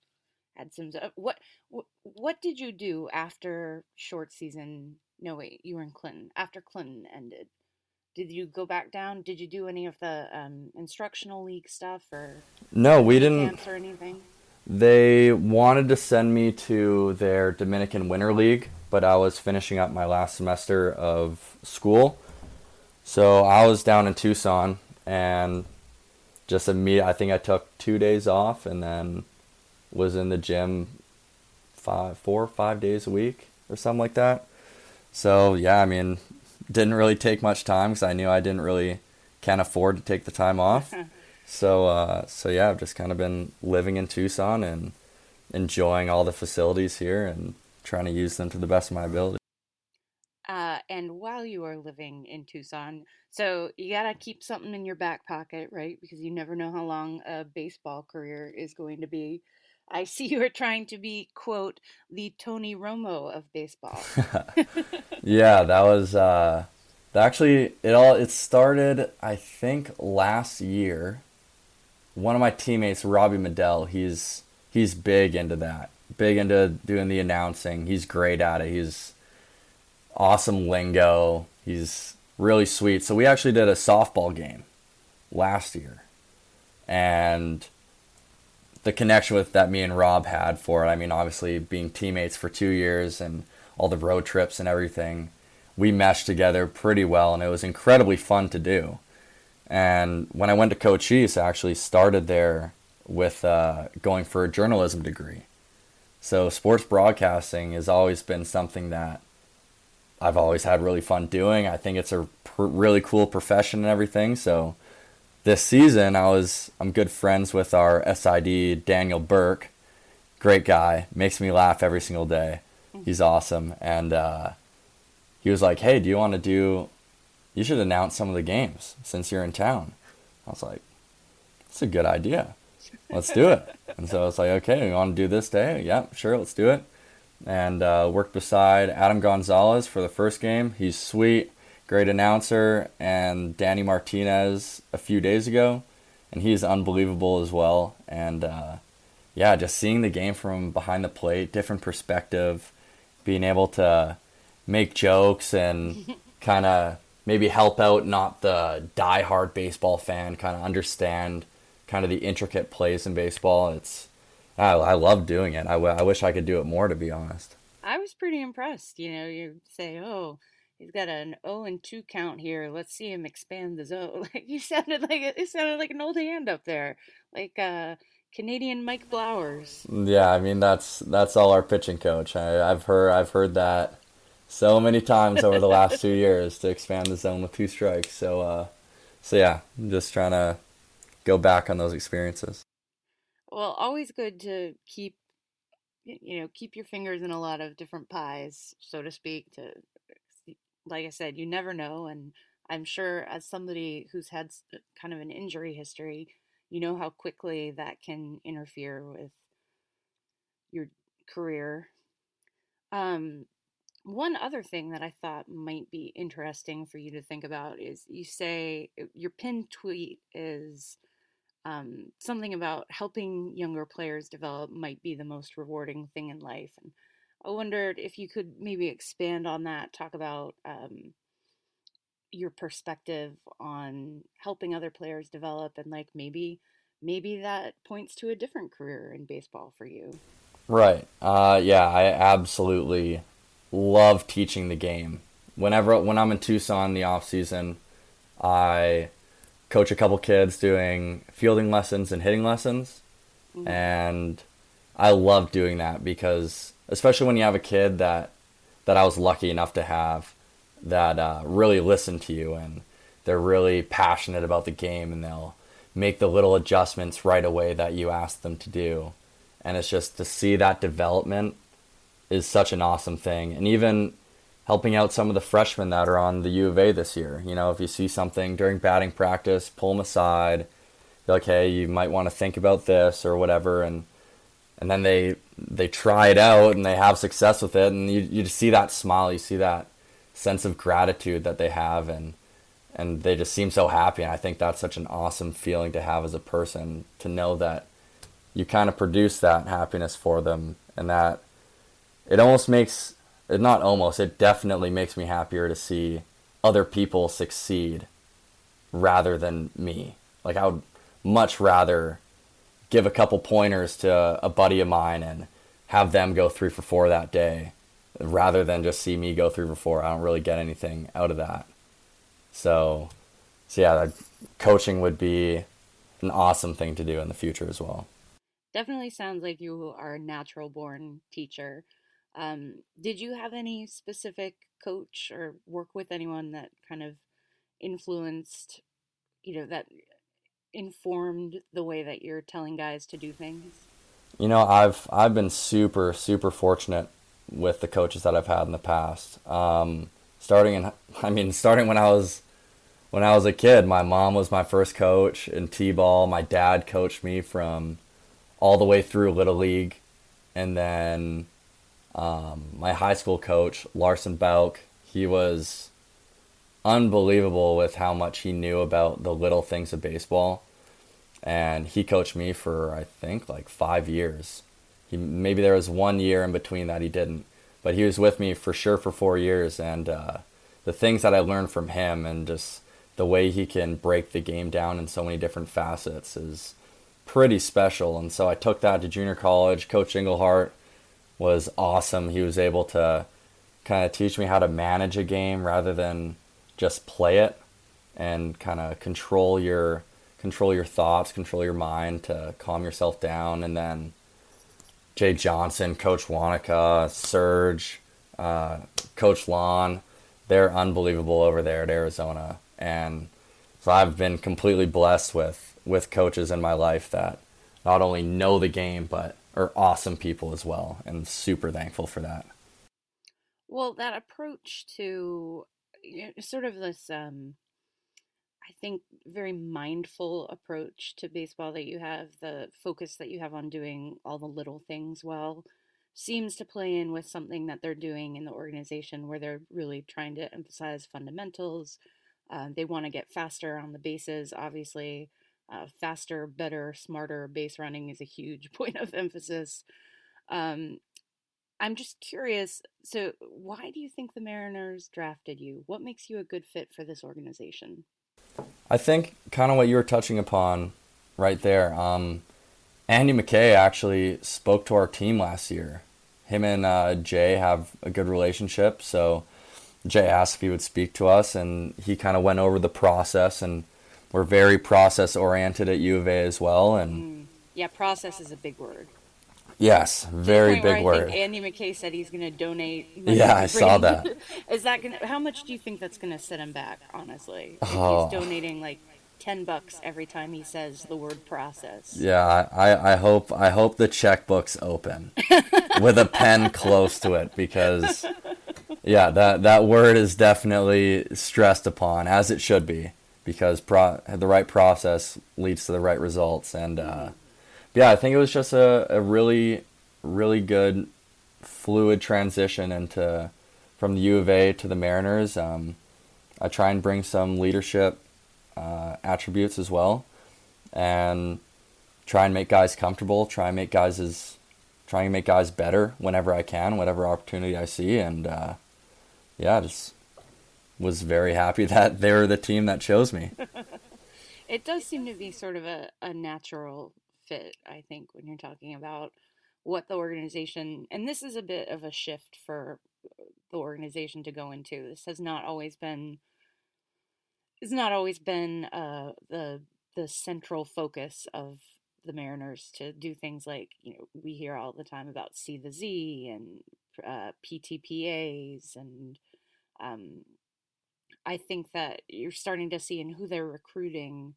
Speaker 1: had some. uh, What what what did you do after short season? No wait, you were in Clinton after Clinton ended. Did you go back down? Did you do any of the um, instructional league stuff or
Speaker 2: No, we didn't.
Speaker 1: or anything?
Speaker 2: They wanted to send me to their Dominican Winter League, but I was finishing up my last semester of school. So I was down in Tucson and just immediate I think I took 2 days off and then was in the gym five, four, five days a week or something like that. So yeah, I mean, didn't really take much time because I knew I didn't really can't afford to take the time off. so uh, so yeah, I've just kind of been living in Tucson and enjoying all the facilities here and trying to use them to the best of my ability.
Speaker 1: Uh, and while you are living in Tucson, so you gotta keep something in your back pocket, right? Because you never know how long a baseball career is going to be. I see you are trying to be, quote, the Tony Romo of baseball.
Speaker 2: yeah, that was uh, actually it all it started I think last year. One of my teammates, Robbie Medell, he's he's big into that. Big into doing the announcing. He's great at it. He's awesome lingo. He's really sweet. So we actually did a softball game last year. And the connection with that me and Rob had for it, I mean, obviously being teammates for two years and all the road trips and everything, we meshed together pretty well and it was incredibly fun to do. And when I went to Cochise, I actually started there with uh, going for a journalism degree. So sports broadcasting has always been something that I've always had really fun doing. I think it's a pr- really cool profession and everything. So this season, I was I'm good friends with our SID Daniel Burke, great guy, makes me laugh every single day. He's awesome, and uh, he was like, "Hey, do you want to do? You should announce some of the games since you're in town." I was like, "That's a good idea. Let's do it." and so I was like, "Okay, you want to do this day? Yeah, sure, let's do it." and uh, worked beside Adam Gonzalez for the first game. He's sweet, great announcer, and Danny Martinez a few days ago, and he's unbelievable as well. And uh, yeah, just seeing the game from behind the plate, different perspective, being able to make jokes and kind of maybe help out not the die-hard baseball fan, kind of understand kind of the intricate plays in baseball. It's I, I love doing it. I, w- I wish I could do it more, to be honest.
Speaker 1: I was pretty impressed. You know, you say, "Oh, he's got an O and 2 count here. Let's see him expand the zone." Like he sounded like it sounded like an old hand up there, like uh, Canadian Mike Blowers.
Speaker 2: Yeah, I mean that's that's all our pitching coach. I, I've heard I've heard that so many times over the last two years to expand the zone with two strikes. So, uh, so yeah, I'm just trying to go back on those experiences.
Speaker 1: Well, always good to keep you know keep your fingers in a lot of different pies, so to speak. To like I said, you never know, and I'm sure as somebody who's had kind of an injury history, you know how quickly that can interfere with your career. Um, one other thing that I thought might be interesting for you to think about is you say uh, your pinned tweet is um, something about helping younger players develop might be the most rewarding thing in life. And I wondered if you could maybe expand on that, talk about um, your perspective on helping other players develop, and like maybe maybe that points to a different career in baseball for you.
Speaker 2: Right. Uh, yeah, I absolutely love teaching the game. Whenever when I'm in Tucson in the off season, I coach a couple kids doing fielding lessons and hitting lessons, mm-hmm. and I love doing that because especially when you have a kid that that I was lucky enough to have that uh, really listen to you and they're really passionate about the game and they'll make the little adjustments right away that you ask them to do. And it's just to see that development is such an awesome thing. And even helping out some of the freshmen that are on the U of A this year. You know, if you see something during batting practice, pull them aside. Be like, hey, you might want to think about this or whatever, and and then they they try it out and they have success with it, and you you just see that smile, you see that sense of gratitude that they have, and and they just seem so happy. And I think that's such an awesome feeling to have as a person to know that you kind of produce that happiness for them, and that it almost makes it not almost it definitely makes me happier to see other people succeed rather than me like i would much rather give a couple pointers to a buddy of mine and have them go three for four that day rather than just see me go three for four. I don't really get anything out of that. So so yeah coaching would be an awesome thing to do in the future as well.
Speaker 1: Definitely sounds like you are a natural born teacher. Um, did you have any specific coach or work with anyone that kind of influenced, you know, that informed the way that you're telling guys to do things?
Speaker 2: You know, I've I've been super super fortunate with the coaches that I've had in the past. Um, starting in, I mean, starting when I was when I was a kid, my mom was my first coach in t-ball. My dad coached me from all the way through little league, and then um, my high school coach, Larson Bauk, he was unbelievable with how much he knew about the little things of baseball. And he coached me for, I think, like five years. He, maybe there was one year in between that he didn't, but he was with me for sure for four years. And uh, the things that I learned from him and just the way he can break the game down in so many different facets is pretty special. And so I took that to junior college. Coach Englehart was awesome. He was able to kind of teach me how to manage a game rather than just play it and kind of control your control your thoughts, control your mind to calm yourself down and then Jay Johnson, Coach Wanaka, Serge, uh, Coach Lon, they're unbelievable over there at Arizona. And so I've been completely blessed with with coaches in my life that not only know the game but are awesome people as well, and super thankful for that.
Speaker 1: Well, that approach to sort of this, um, I think, very mindful approach to baseball that you have, the focus that you have on doing all the little things well, seems to play in with something that they're doing in the organization where they're really trying to emphasize fundamentals. Uh, they want to get faster on the bases, obviously uh, faster, better, smarter base running is a huge point of emphasis. Um, I'm just curious. So, why do you think the Mariners drafted you? What makes you a good fit for this organization?
Speaker 2: I think kind of what you were touching upon right there. Um, Andy McKay actually spoke to our team last year. Him and uh, Jay have a good relationship, so Jay asked if he would speak to us, and he kind of went over the process, and we're very process oriented at U of A as well, and.
Speaker 1: Mm. Yeah, process is a big word.
Speaker 2: Yes, very big word.
Speaker 1: Andy McKay said he's going to donate.
Speaker 2: Yeah, I saw that.
Speaker 1: is that going? How much do you think that's going to set him back? Honestly,
Speaker 2: Oh.
Speaker 1: he's donating like ten bucks every time he says the word process.
Speaker 2: Yeah, I, I hope I hope the checkbook's open with a pen close to it because yeah, that that word is definitely stressed upon as it should be because pro, the right process leads to the right results and uh, yeah, I think it was just a, a really really good fluid transition into from the U of A to the Mariners. Um, I try and bring some leadership uh, attributes as well, and try and make guys comfortable. Try and make guys as try and make guys better whenever I can, whatever opportunity I see, and uh, yeah, just was very happy that they were the team that chose me.
Speaker 1: It does seem to be sort of a, a natural fit, I think, when you're talking about what the organization, and this is a bit of a shift for the organization to go into. This has not always been, it's not always been uh, the the central focus of the Mariners to do things like you know we hear all the time about C the Z and uh, PTPAs and um, I think that you're starting to see in who they're recruiting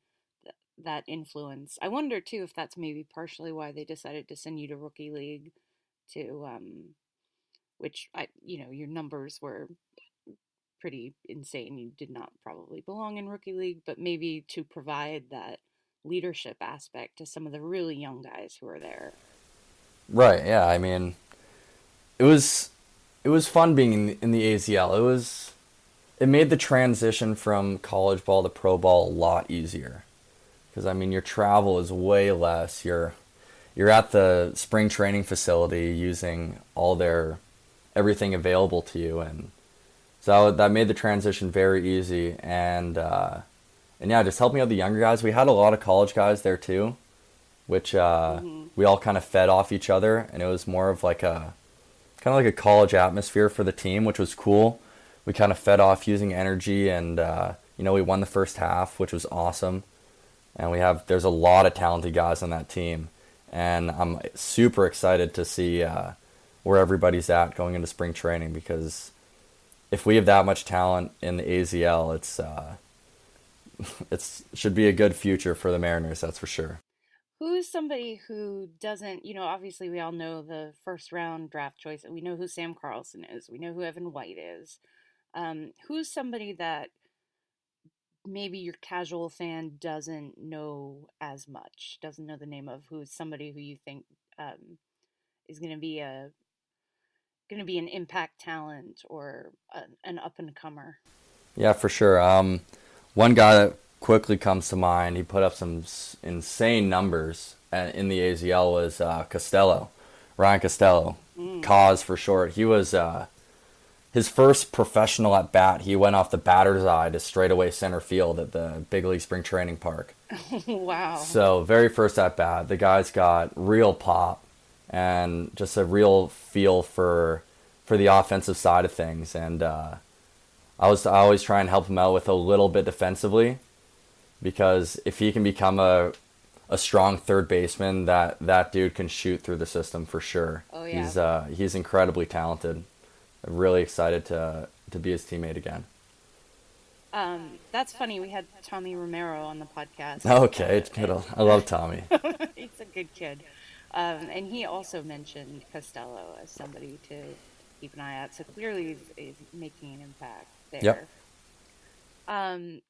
Speaker 1: that influence. I wonder too if that's maybe partially why they decided to send you to rookie league, to um, which I you know your numbers were pretty insane. You did not probably belong in rookie league, but maybe to provide that leadership aspect to some of the really young guys who are there.
Speaker 2: Right. Yeah. I mean, it was it was fun being in the, in the AZL. It was it made the transition from college ball to pro ball a lot easier because I mean your travel is way less. You're you're at the spring training facility using all their everything available to you, and so that made the transition very easy. And uh, and yeah, just helping out the younger guys. We had a lot of college guys there too which uh, we all kind of fed off each other, and it was more of like a kind of like a college atmosphere for the team, which was cool. We kind of fed off using energy, and uh, you know we won the first half, which was awesome. And we have there's a lot of talented guys on that team, and I'm super excited to see uh, where everybody's at going into spring training because if we have that much talent in the AZL, it's uh, it's should be a good future for the Mariners, that's for sure.
Speaker 1: Who's somebody who doesn't, you know, obviously we all know the first round draft choice, and we know who Sam Carlson is, we know who Evan White is. Um, who's somebody that maybe your casual fan doesn't know as much, doesn't know the name of, who's somebody who you think um, is going to be a going to be an impact talent or a, an up and comer?
Speaker 2: Yeah, for sure. Um, one guy that quickly comes to mind, he put up some insane numbers uh, in the AZL was uh, Costello, Ryan Costello, Cause for short. He was uh, his first professional at bat. He went off the batter's eye to straightaway center field at the big league spring training park.
Speaker 1: wow.
Speaker 2: So very first at bat, the guy's got real pop and just a real feel for for the offensive side of things. And uh, I was I always try and help him out with a little bit defensively because if he can become a a strong third baseman, that that dude can shoot through the system for sure.
Speaker 1: Oh, yeah.
Speaker 2: He's uh, he's incredibly talented. I'm really excited to to be his teammate again.
Speaker 1: Um, that's funny. We had Tommy Romero on the podcast.
Speaker 2: Okay,
Speaker 1: uh,
Speaker 2: good. I love Tommy.
Speaker 1: He's a good kid. Um, and he also mentioned Costello as somebody to keep an eye out. So clearly he's, he's making an impact there.
Speaker 2: Yep.
Speaker 1: Um,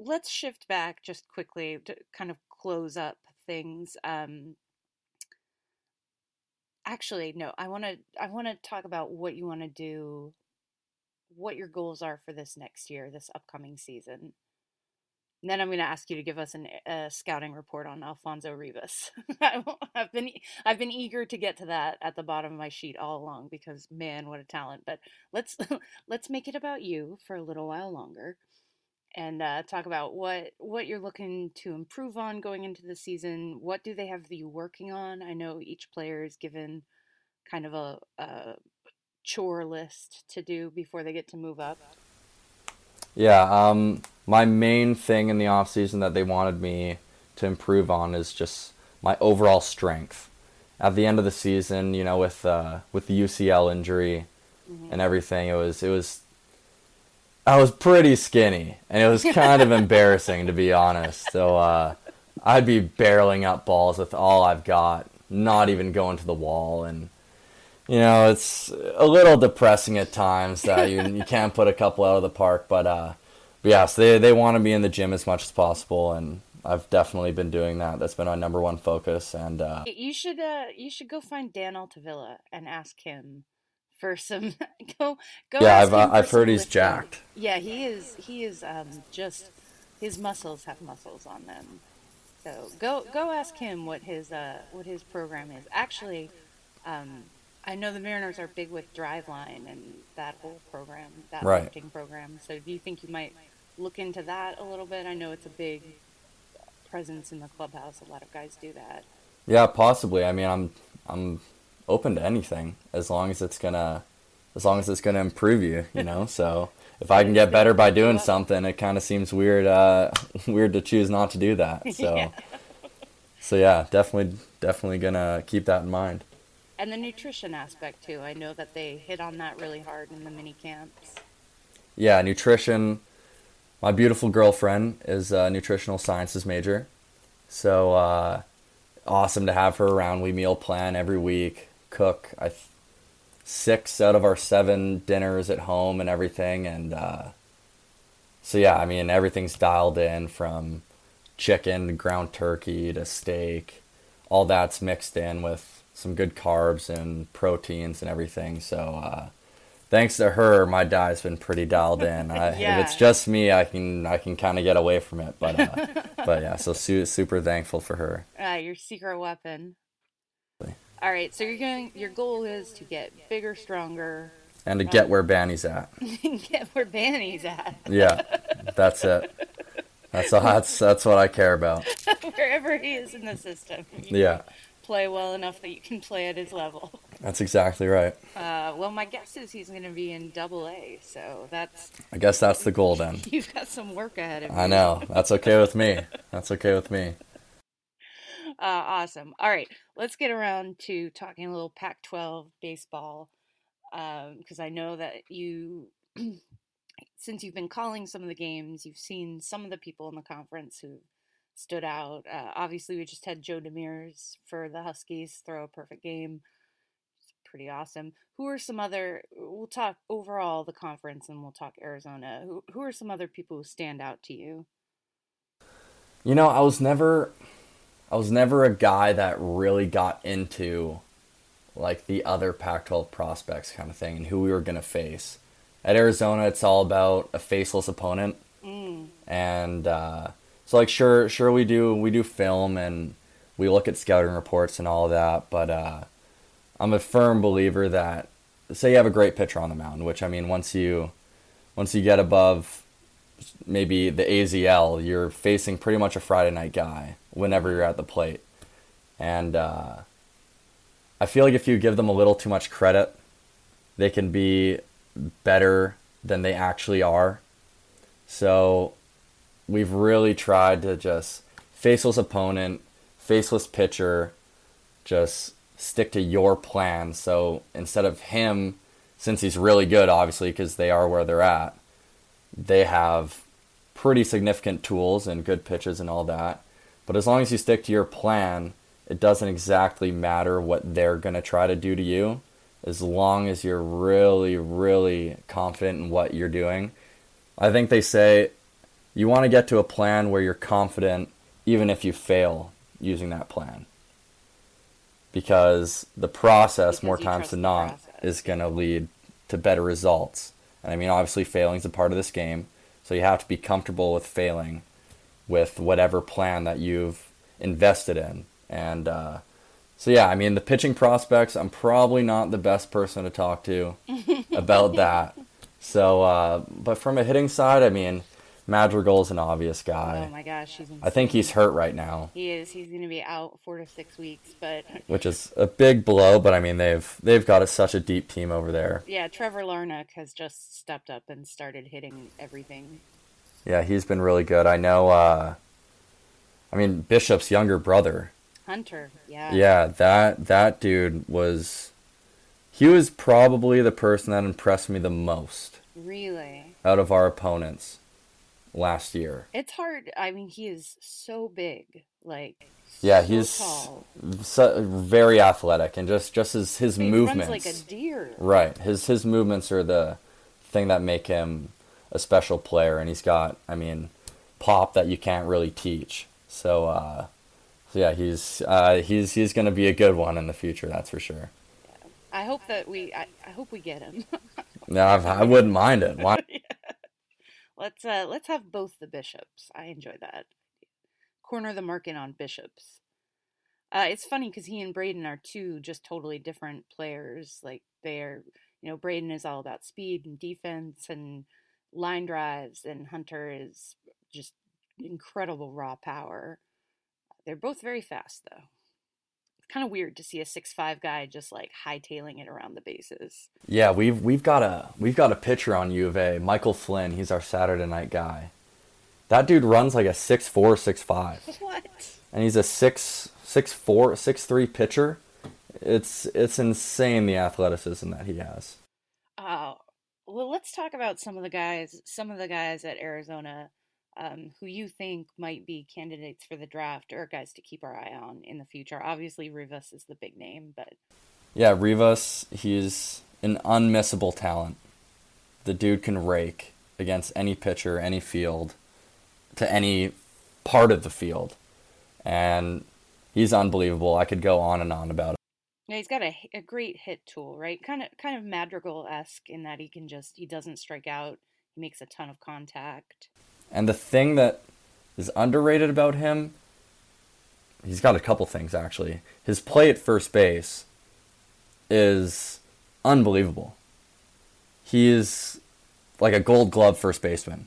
Speaker 1: let's shift back just quickly to kind of close up things. Um, actually, no, I want to I want to talk about what you want to do, what your goals are for this next year, this upcoming season. And then I'm going to ask you to give us an, a scouting report on Alfonso Rivas. I've been I've been eager to get to that at the bottom of my sheet all along because man, what a talent! But let's let's make it about you for a little while longer, and uh, talk about what what you're looking to improve on going into the season. What do they have you working on? I know each player is given kind of a, a chore list to do before they get to move up.
Speaker 2: Yeah, um, my main thing in the off season that they wanted me to improve on is just my overall strength. At the end of the season, you know, with uh, with the UCL injury mm-hmm. and everything, it was it was I was pretty skinny, and it was kind of embarrassing to be honest. So uh, I'd be barreling up balls with all I've got, not even going to the wall, and you know, it's a little depressing at times that you you can't put a couple out of the park. But uh, but yeah, so they they want to be in the gym as much as possible, and I've definitely been doing that. That's been my number one focus. And uh,
Speaker 1: you should uh, you should go find Dan Altavilla and ask him for some go go.
Speaker 2: Yeah, I've uh, I've heard he's lifting. jacked.
Speaker 1: Yeah, he is. He is um, just his muscles have muscles on them. So go go ask him what his uh what his program is. Actually, um, I know the Mariners are big with Driveline and that whole program, that right. lifting program. So do you think you might look into that a little bit? I know it's a big presence in the clubhouse. A lot of guys do that.
Speaker 2: Yeah, possibly. I mean, I'm I'm open to anything as long as it's gonna as long as it's gonna improve you, you know. so if I can get better by doing something, it kind of seems weird uh, weird to choose not to do that. So yeah. so yeah, definitely definitely gonna keep that in mind
Speaker 1: and the nutrition aspect too. I know that they hit on that really hard in the mini camps.
Speaker 2: Yeah, nutrition. My beautiful girlfriend is a nutritional sciences major, so uh, awesome to have her around. We meal plan every week, cook. I th- six out of our seven dinners at home and everything, and uh, so yeah, I mean everything's dialed in from chicken to ground turkey to steak. All that's mixed in with some good carbs and proteins and everything. So uh, thanks to her, my diet's been pretty dialed in. I, yeah. If it's just me, I can I can kind of get away from it. But uh, but yeah, so su- super thankful for her.
Speaker 1: Uh, your secret weapon. All right, so you're going. Your goal is to get bigger, stronger,
Speaker 2: and to um, get where Banny's at.
Speaker 1: get where Banny's at.
Speaker 2: yeah, that's it. That's all, that's that's what I care about.
Speaker 1: Wherever he is in the system.
Speaker 2: Yeah
Speaker 1: play well enough that you can play at his level.
Speaker 2: That's exactly right.
Speaker 1: Uh, well, my guess is he's going to be in Double A, so that's.
Speaker 2: I guess that's the goal then.
Speaker 1: You've got some work ahead of you.
Speaker 2: I know. That's okay with me. That's okay with me.
Speaker 1: Uh, awesome. All right, let's get around to talking a little Pac-12 baseball because um, I know that you, since you've been calling some of the games, you've seen some of the people in the conference who stood out. Uh, obviously, we just had Joe Demers for the Huskies throw a perfect game. It's pretty awesome. Who are some other? We'll talk overall the conference, and we'll talk Arizona. Who who are some other people who stand out to you?
Speaker 2: You know, I was never, I was never a guy that really got into, like the other Pac-12 prospects kind of thing and who we were gonna face. At Arizona, it's all about a faceless opponent, mm. and. Uh, so like sure sure we do we do film and we look at scouting reports and all that, but uh, I'm a firm believer that say you have a great pitcher on the mound, which I mean once you once you get above maybe the AZL, you're facing pretty much a Friday night guy whenever you're at the plate. And uh, I feel like if you give them a little too much credit, they can be better than they actually are. So we've really tried to just faceless opponent, faceless pitcher, just stick to your plan. So instead of him, since he's really good, obviously, because they are where they're at, they have pretty significant tools and good pitches and all that. But as long as you stick to your plan, it doesn't exactly matter what they're going to try to do to you. As long as you're really, really confident in what you're doing. I think they say you want to get to a plan where you're confident even if you fail using that plan. Because the process, because more times than not, is going to lead to better results. And I mean, obviously, failing is a part of this game, so you have to be comfortable with failing. With whatever plan that you've invested in. And uh, so, yeah, I mean, the pitching prospects, I'm probably not the best person to talk to about that. So, uh, but from a hitting side, I mean, Madrigal is an obvious guy.
Speaker 1: Oh my gosh, he's
Speaker 2: I think he's hurt right now,
Speaker 1: He is. He's going to be out four to six weeks. But
Speaker 2: which is a big blow. But I mean, they've they've got a, such a deep team over there.
Speaker 1: yeah, Trevor Larnach has just stepped up and started hitting everything.
Speaker 2: Yeah, he's been really good. I know. Uh, I mean, Bishop's younger brother.
Speaker 1: Hunter, yeah.
Speaker 2: Yeah, that that dude was. He was probably the person that impressed me the most
Speaker 1: Really.
Speaker 2: out of our opponents last year.
Speaker 1: It's hard. I mean, he is so big. Like,
Speaker 2: Yeah,
Speaker 1: so
Speaker 2: he's so, very athletic and just just his his
Speaker 1: He
Speaker 2: movements.
Speaker 1: runs like a deer.
Speaker 2: Right. His his movements are the thing that make him a special player and he's got I mean pop that you can't really teach. So uh so yeah, he's uh he's he's going to be a good one in the future, that's for sure.
Speaker 1: I hope that we. I, I hope we get him.
Speaker 2: No, I, I wouldn't mind it. Why
Speaker 1: let's uh let's have both the bishops. I enjoy that. Corner the market on bishops. Uh, it's funny because he and Braden are two just totally different players. Like they're, you know, Braden is all about speed and defense and line drives, and Hunter is just incredible raw power. They're both very fast, though. It's kind of weird to see a six-five guy just like hightailing it around the bases.
Speaker 2: Yeah, we've we've got a we've got a pitcher on U of A, Michael Flynn. He's our Saturday night guy. That dude runs like a six four, six five.
Speaker 1: What?
Speaker 2: and he's a six six four six three pitcher. It's it's insane the athleticism that he has.
Speaker 1: Uh, well, let's talk about some of the guys, some of the guys at Arizona um, who you think might be candidates for the draft or guys to keep our eye on in the future. Obviously, Rivas is the big name, but
Speaker 2: Yeah, Rivas, he's an unmissable talent. The dude can rake against any pitcher, any field, to any part of the field. And he's unbelievable. I could go on and on about.
Speaker 1: Yeah, he's got a, a great hit tool, right? Kind of kind of Madrigal esque in that he can just he doesn't strike out. He makes a ton of contact.
Speaker 2: And the thing that is underrated about him, he's got a couple things actually. His play at first base is unbelievable. He is like a gold glove first baseman.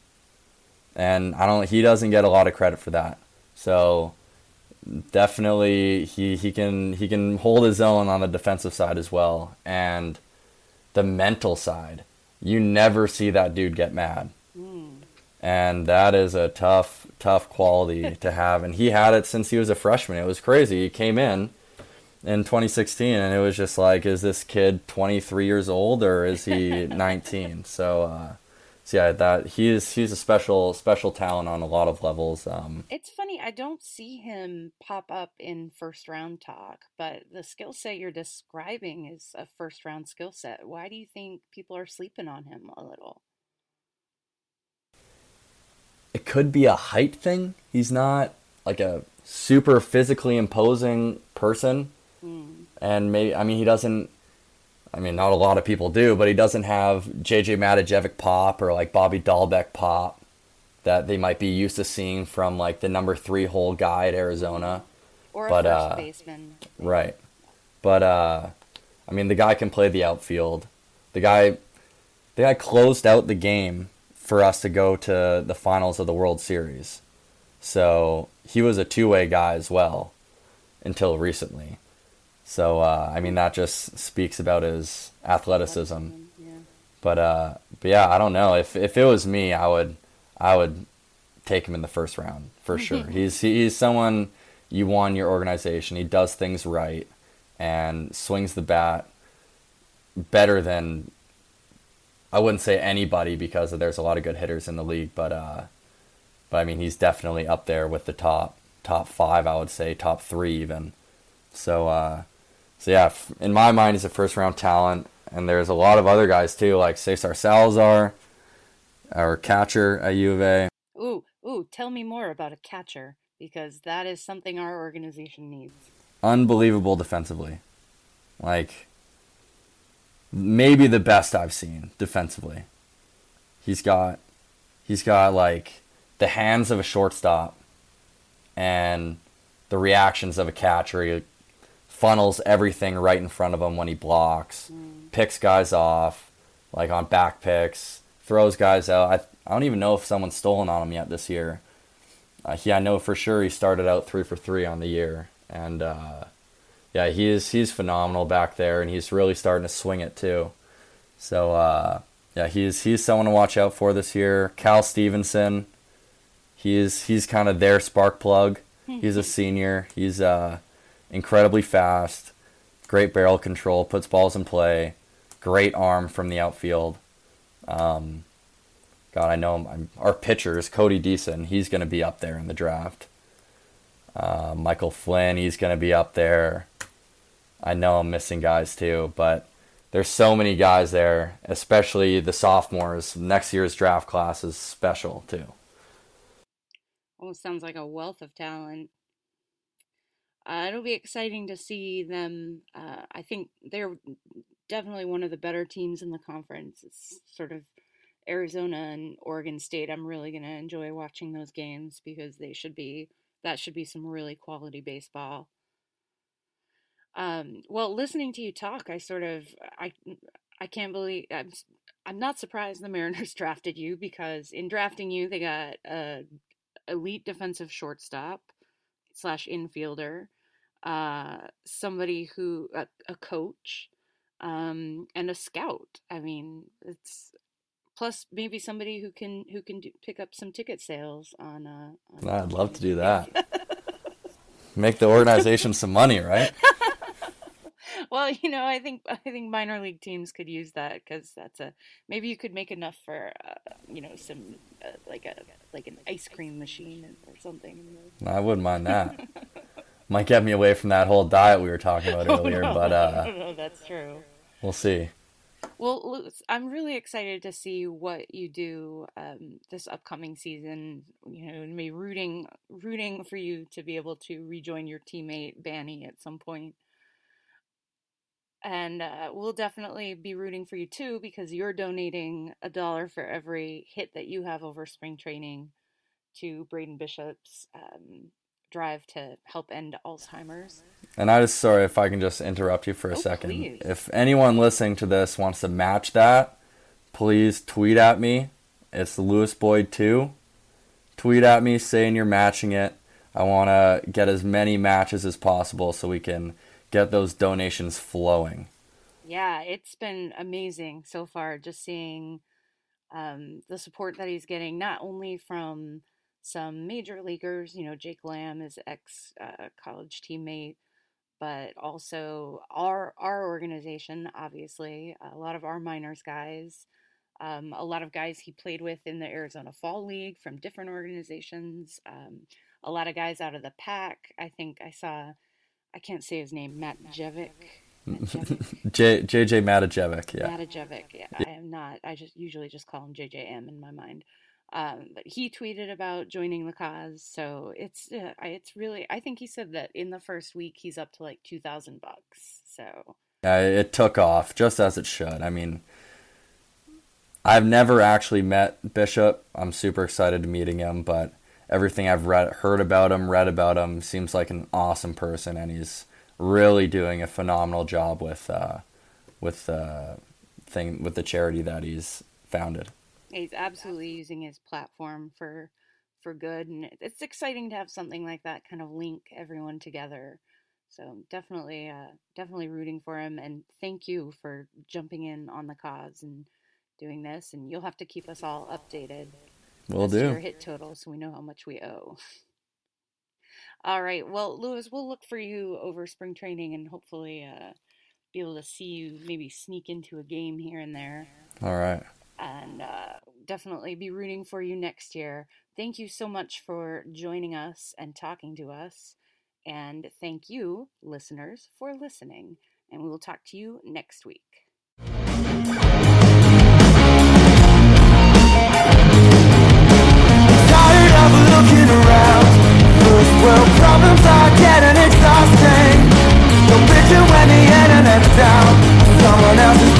Speaker 2: And I don't he doesn't get a lot of credit for that. So definitely he, he can he can hold his own on the defensive side as well. And the mental side, you never see that dude get mad. And that is a tough tough quality to have. And he had it since he was a freshman. It was crazy. He came in in 2016 and it was just like is this kid 23 years old or is he 19 so uh so yeah that he is he's a special special talent on a lot of levels um
Speaker 1: It's funny, I don't see him pop up in first round talk, but the skill set you're describing is a first round skill set. Why do you think people are sleeping on him a little?
Speaker 2: it could be a height thing he's not like a super physically imposing person and maybe I mean he doesn't. I mean, not a lot of people do, but he doesn't have JJ Matijevic pop or like Bobby Dalbec pop that they might be used to seeing from like the number three hole guy at Arizona.
Speaker 1: Or a
Speaker 2: But,
Speaker 1: first
Speaker 2: uh,
Speaker 1: baseman.
Speaker 2: Right. But uh I mean the guy can play the outfield. The guy the guy closed out the game for us to go to the finals of the World Series. So he was a two way guy as well until recently. So uh, I mean that just speaks about his athleticism.
Speaker 1: Yeah.
Speaker 2: But uh but yeah, I don't know. If if it was me I would I would take him in the first round for sure. he's he's someone you want in your organization. He does things right and swings the bat better than I wouldn't say anybody because there's a lot of good hitters in the league, but uh but I mean he's definitely up there with the top top 5, I would say, top 3 even. So uh so yeah, in my mind he's a first round talent and there's a lot of other guys too like Cesar Salazar, our catcher at U of A.
Speaker 1: Ooh, ooh, tell me more about a catcher because that is something our organization needs.
Speaker 2: unbelievable defensively. Like maybe the best I've seen defensively. He's got he's got like the hands of a shortstop and the reactions of a catcher. He funnels everything right in front of him when he blocks, picks guys off, like on back picks, throws guys out. I, I don't even know if someone's stolen on him yet this year. Uh, he, I know for sure he started out three for three on the year, and uh, yeah, he is he's phenomenal back there, and he's really starting to swing it too. So uh, yeah, he's he's someone to watch out for this year. Cal Stevenson, he's he's kind of their spark plug. He's a senior. He's uh, incredibly fast, great barrel control, puts balls in play, great arm from the outfield. Um, God, I know. I'm, our pitchers, Cody Deason, he's going to be up there in the draft. Uh, Michael Flynn, he's going to be up there. I know I'm missing guys too, but there's so many guys there, especially the sophomores. Next year's draft class is special too.
Speaker 1: Almost sounds like a wealth of talent. Uh, it'll be exciting to see them. Uh, I think they're definitely one of the better teams in the conference. It's sort of Arizona and Oregon State. I'm really going to enjoy watching those games because they should be that should be some really quality baseball. Um, well, listening to you talk, I sort of I I can't believe I'm I'm not surprised the Mariners drafted you because in drafting you they got a elite defensive shortstop slash infielder, uh, somebody who a, a coach, um, and a scout. I mean, it's plus maybe somebody who can who can do, pick up some ticket sales on. Uh, on
Speaker 2: I'd love to do that. Make the organization some money, right?
Speaker 1: well, you know, I think I think minor league teams could use that because that's a maybe you could make enough for uh, you know some uh, like a like an ice cream machine or something.
Speaker 2: I wouldn't mind that. Might get me away from that whole diet we were talking about
Speaker 1: Oh,
Speaker 2: earlier,
Speaker 1: no.
Speaker 2: but uh,
Speaker 1: no, that's true.
Speaker 2: we'll see.
Speaker 1: Well, Luz, I'm really excited to see what you do um, this upcoming season. You know, and me rooting rooting for you to be able to rejoin your teammate Banny at some point. And uh, we'll definitely be rooting for you too because you're donating a dollar for every hit that you have over spring training to Braden Bishop's um, drive to help end Alzheimer's.
Speaker 2: And I just sorry if I can just interrupt you for a
Speaker 1: Oh,
Speaker 2: second.
Speaker 1: please.
Speaker 2: If anyone listening to this wants to match that, please tweet at me. It's Louis Boyd two. Tweet at me saying you're matching it. I want to get as many matches as possible so we can get those donations flowing.
Speaker 1: Yeah, it's been amazing so far just seeing um, the support that he's getting, not only from some major leaguers, you know, Jake Lamb, his ex uh, college teammate, but also our our organization, obviously, a lot of our minors guys, um, a lot of guys he played with in the Arizona Fall League from different organizations, um, a lot of guys out of the Pac. I think I saw, I can't say his name, Matt Jevic.
Speaker 2: J JJ Matijevic, yeah.
Speaker 1: Matijevic. Yeah, I am not. I just usually just call him JJM in my mind. Um, but he tweeted about joining the cause, so it's uh, it's really. I think he said that in the first week he's up to like two thousand bucks. So
Speaker 2: Yeah, it took off just as it should. I mean, I've never actually met Bishop. I'm super excited to meeting him, but everything I've read, heard about him, read about him, seems like an awesome person, and he's really doing a phenomenal job with uh, with uh, thing with the charity that he's founded.
Speaker 1: he's absolutely using his platform for for good, and it's exciting to have something like that kind of link everyone together. So definitely, uh, definitely rooting for him, and thank you for jumping in on the cause and doing this. And you'll have to keep us all updated.
Speaker 2: Will
Speaker 1: to Your
Speaker 2: do.
Speaker 1: hit total, so we know how much we owe. All right. Well, Louis, we'll look for you over spring training and hopefully uh, be able to see you maybe sneak into a game here and there.
Speaker 2: All right.
Speaker 1: And uh, definitely be rooting for you next year. Thank you so much for joining us and talking to us. And thank you, listeners, for listening. And we will talk to you next week. let down. Someone else's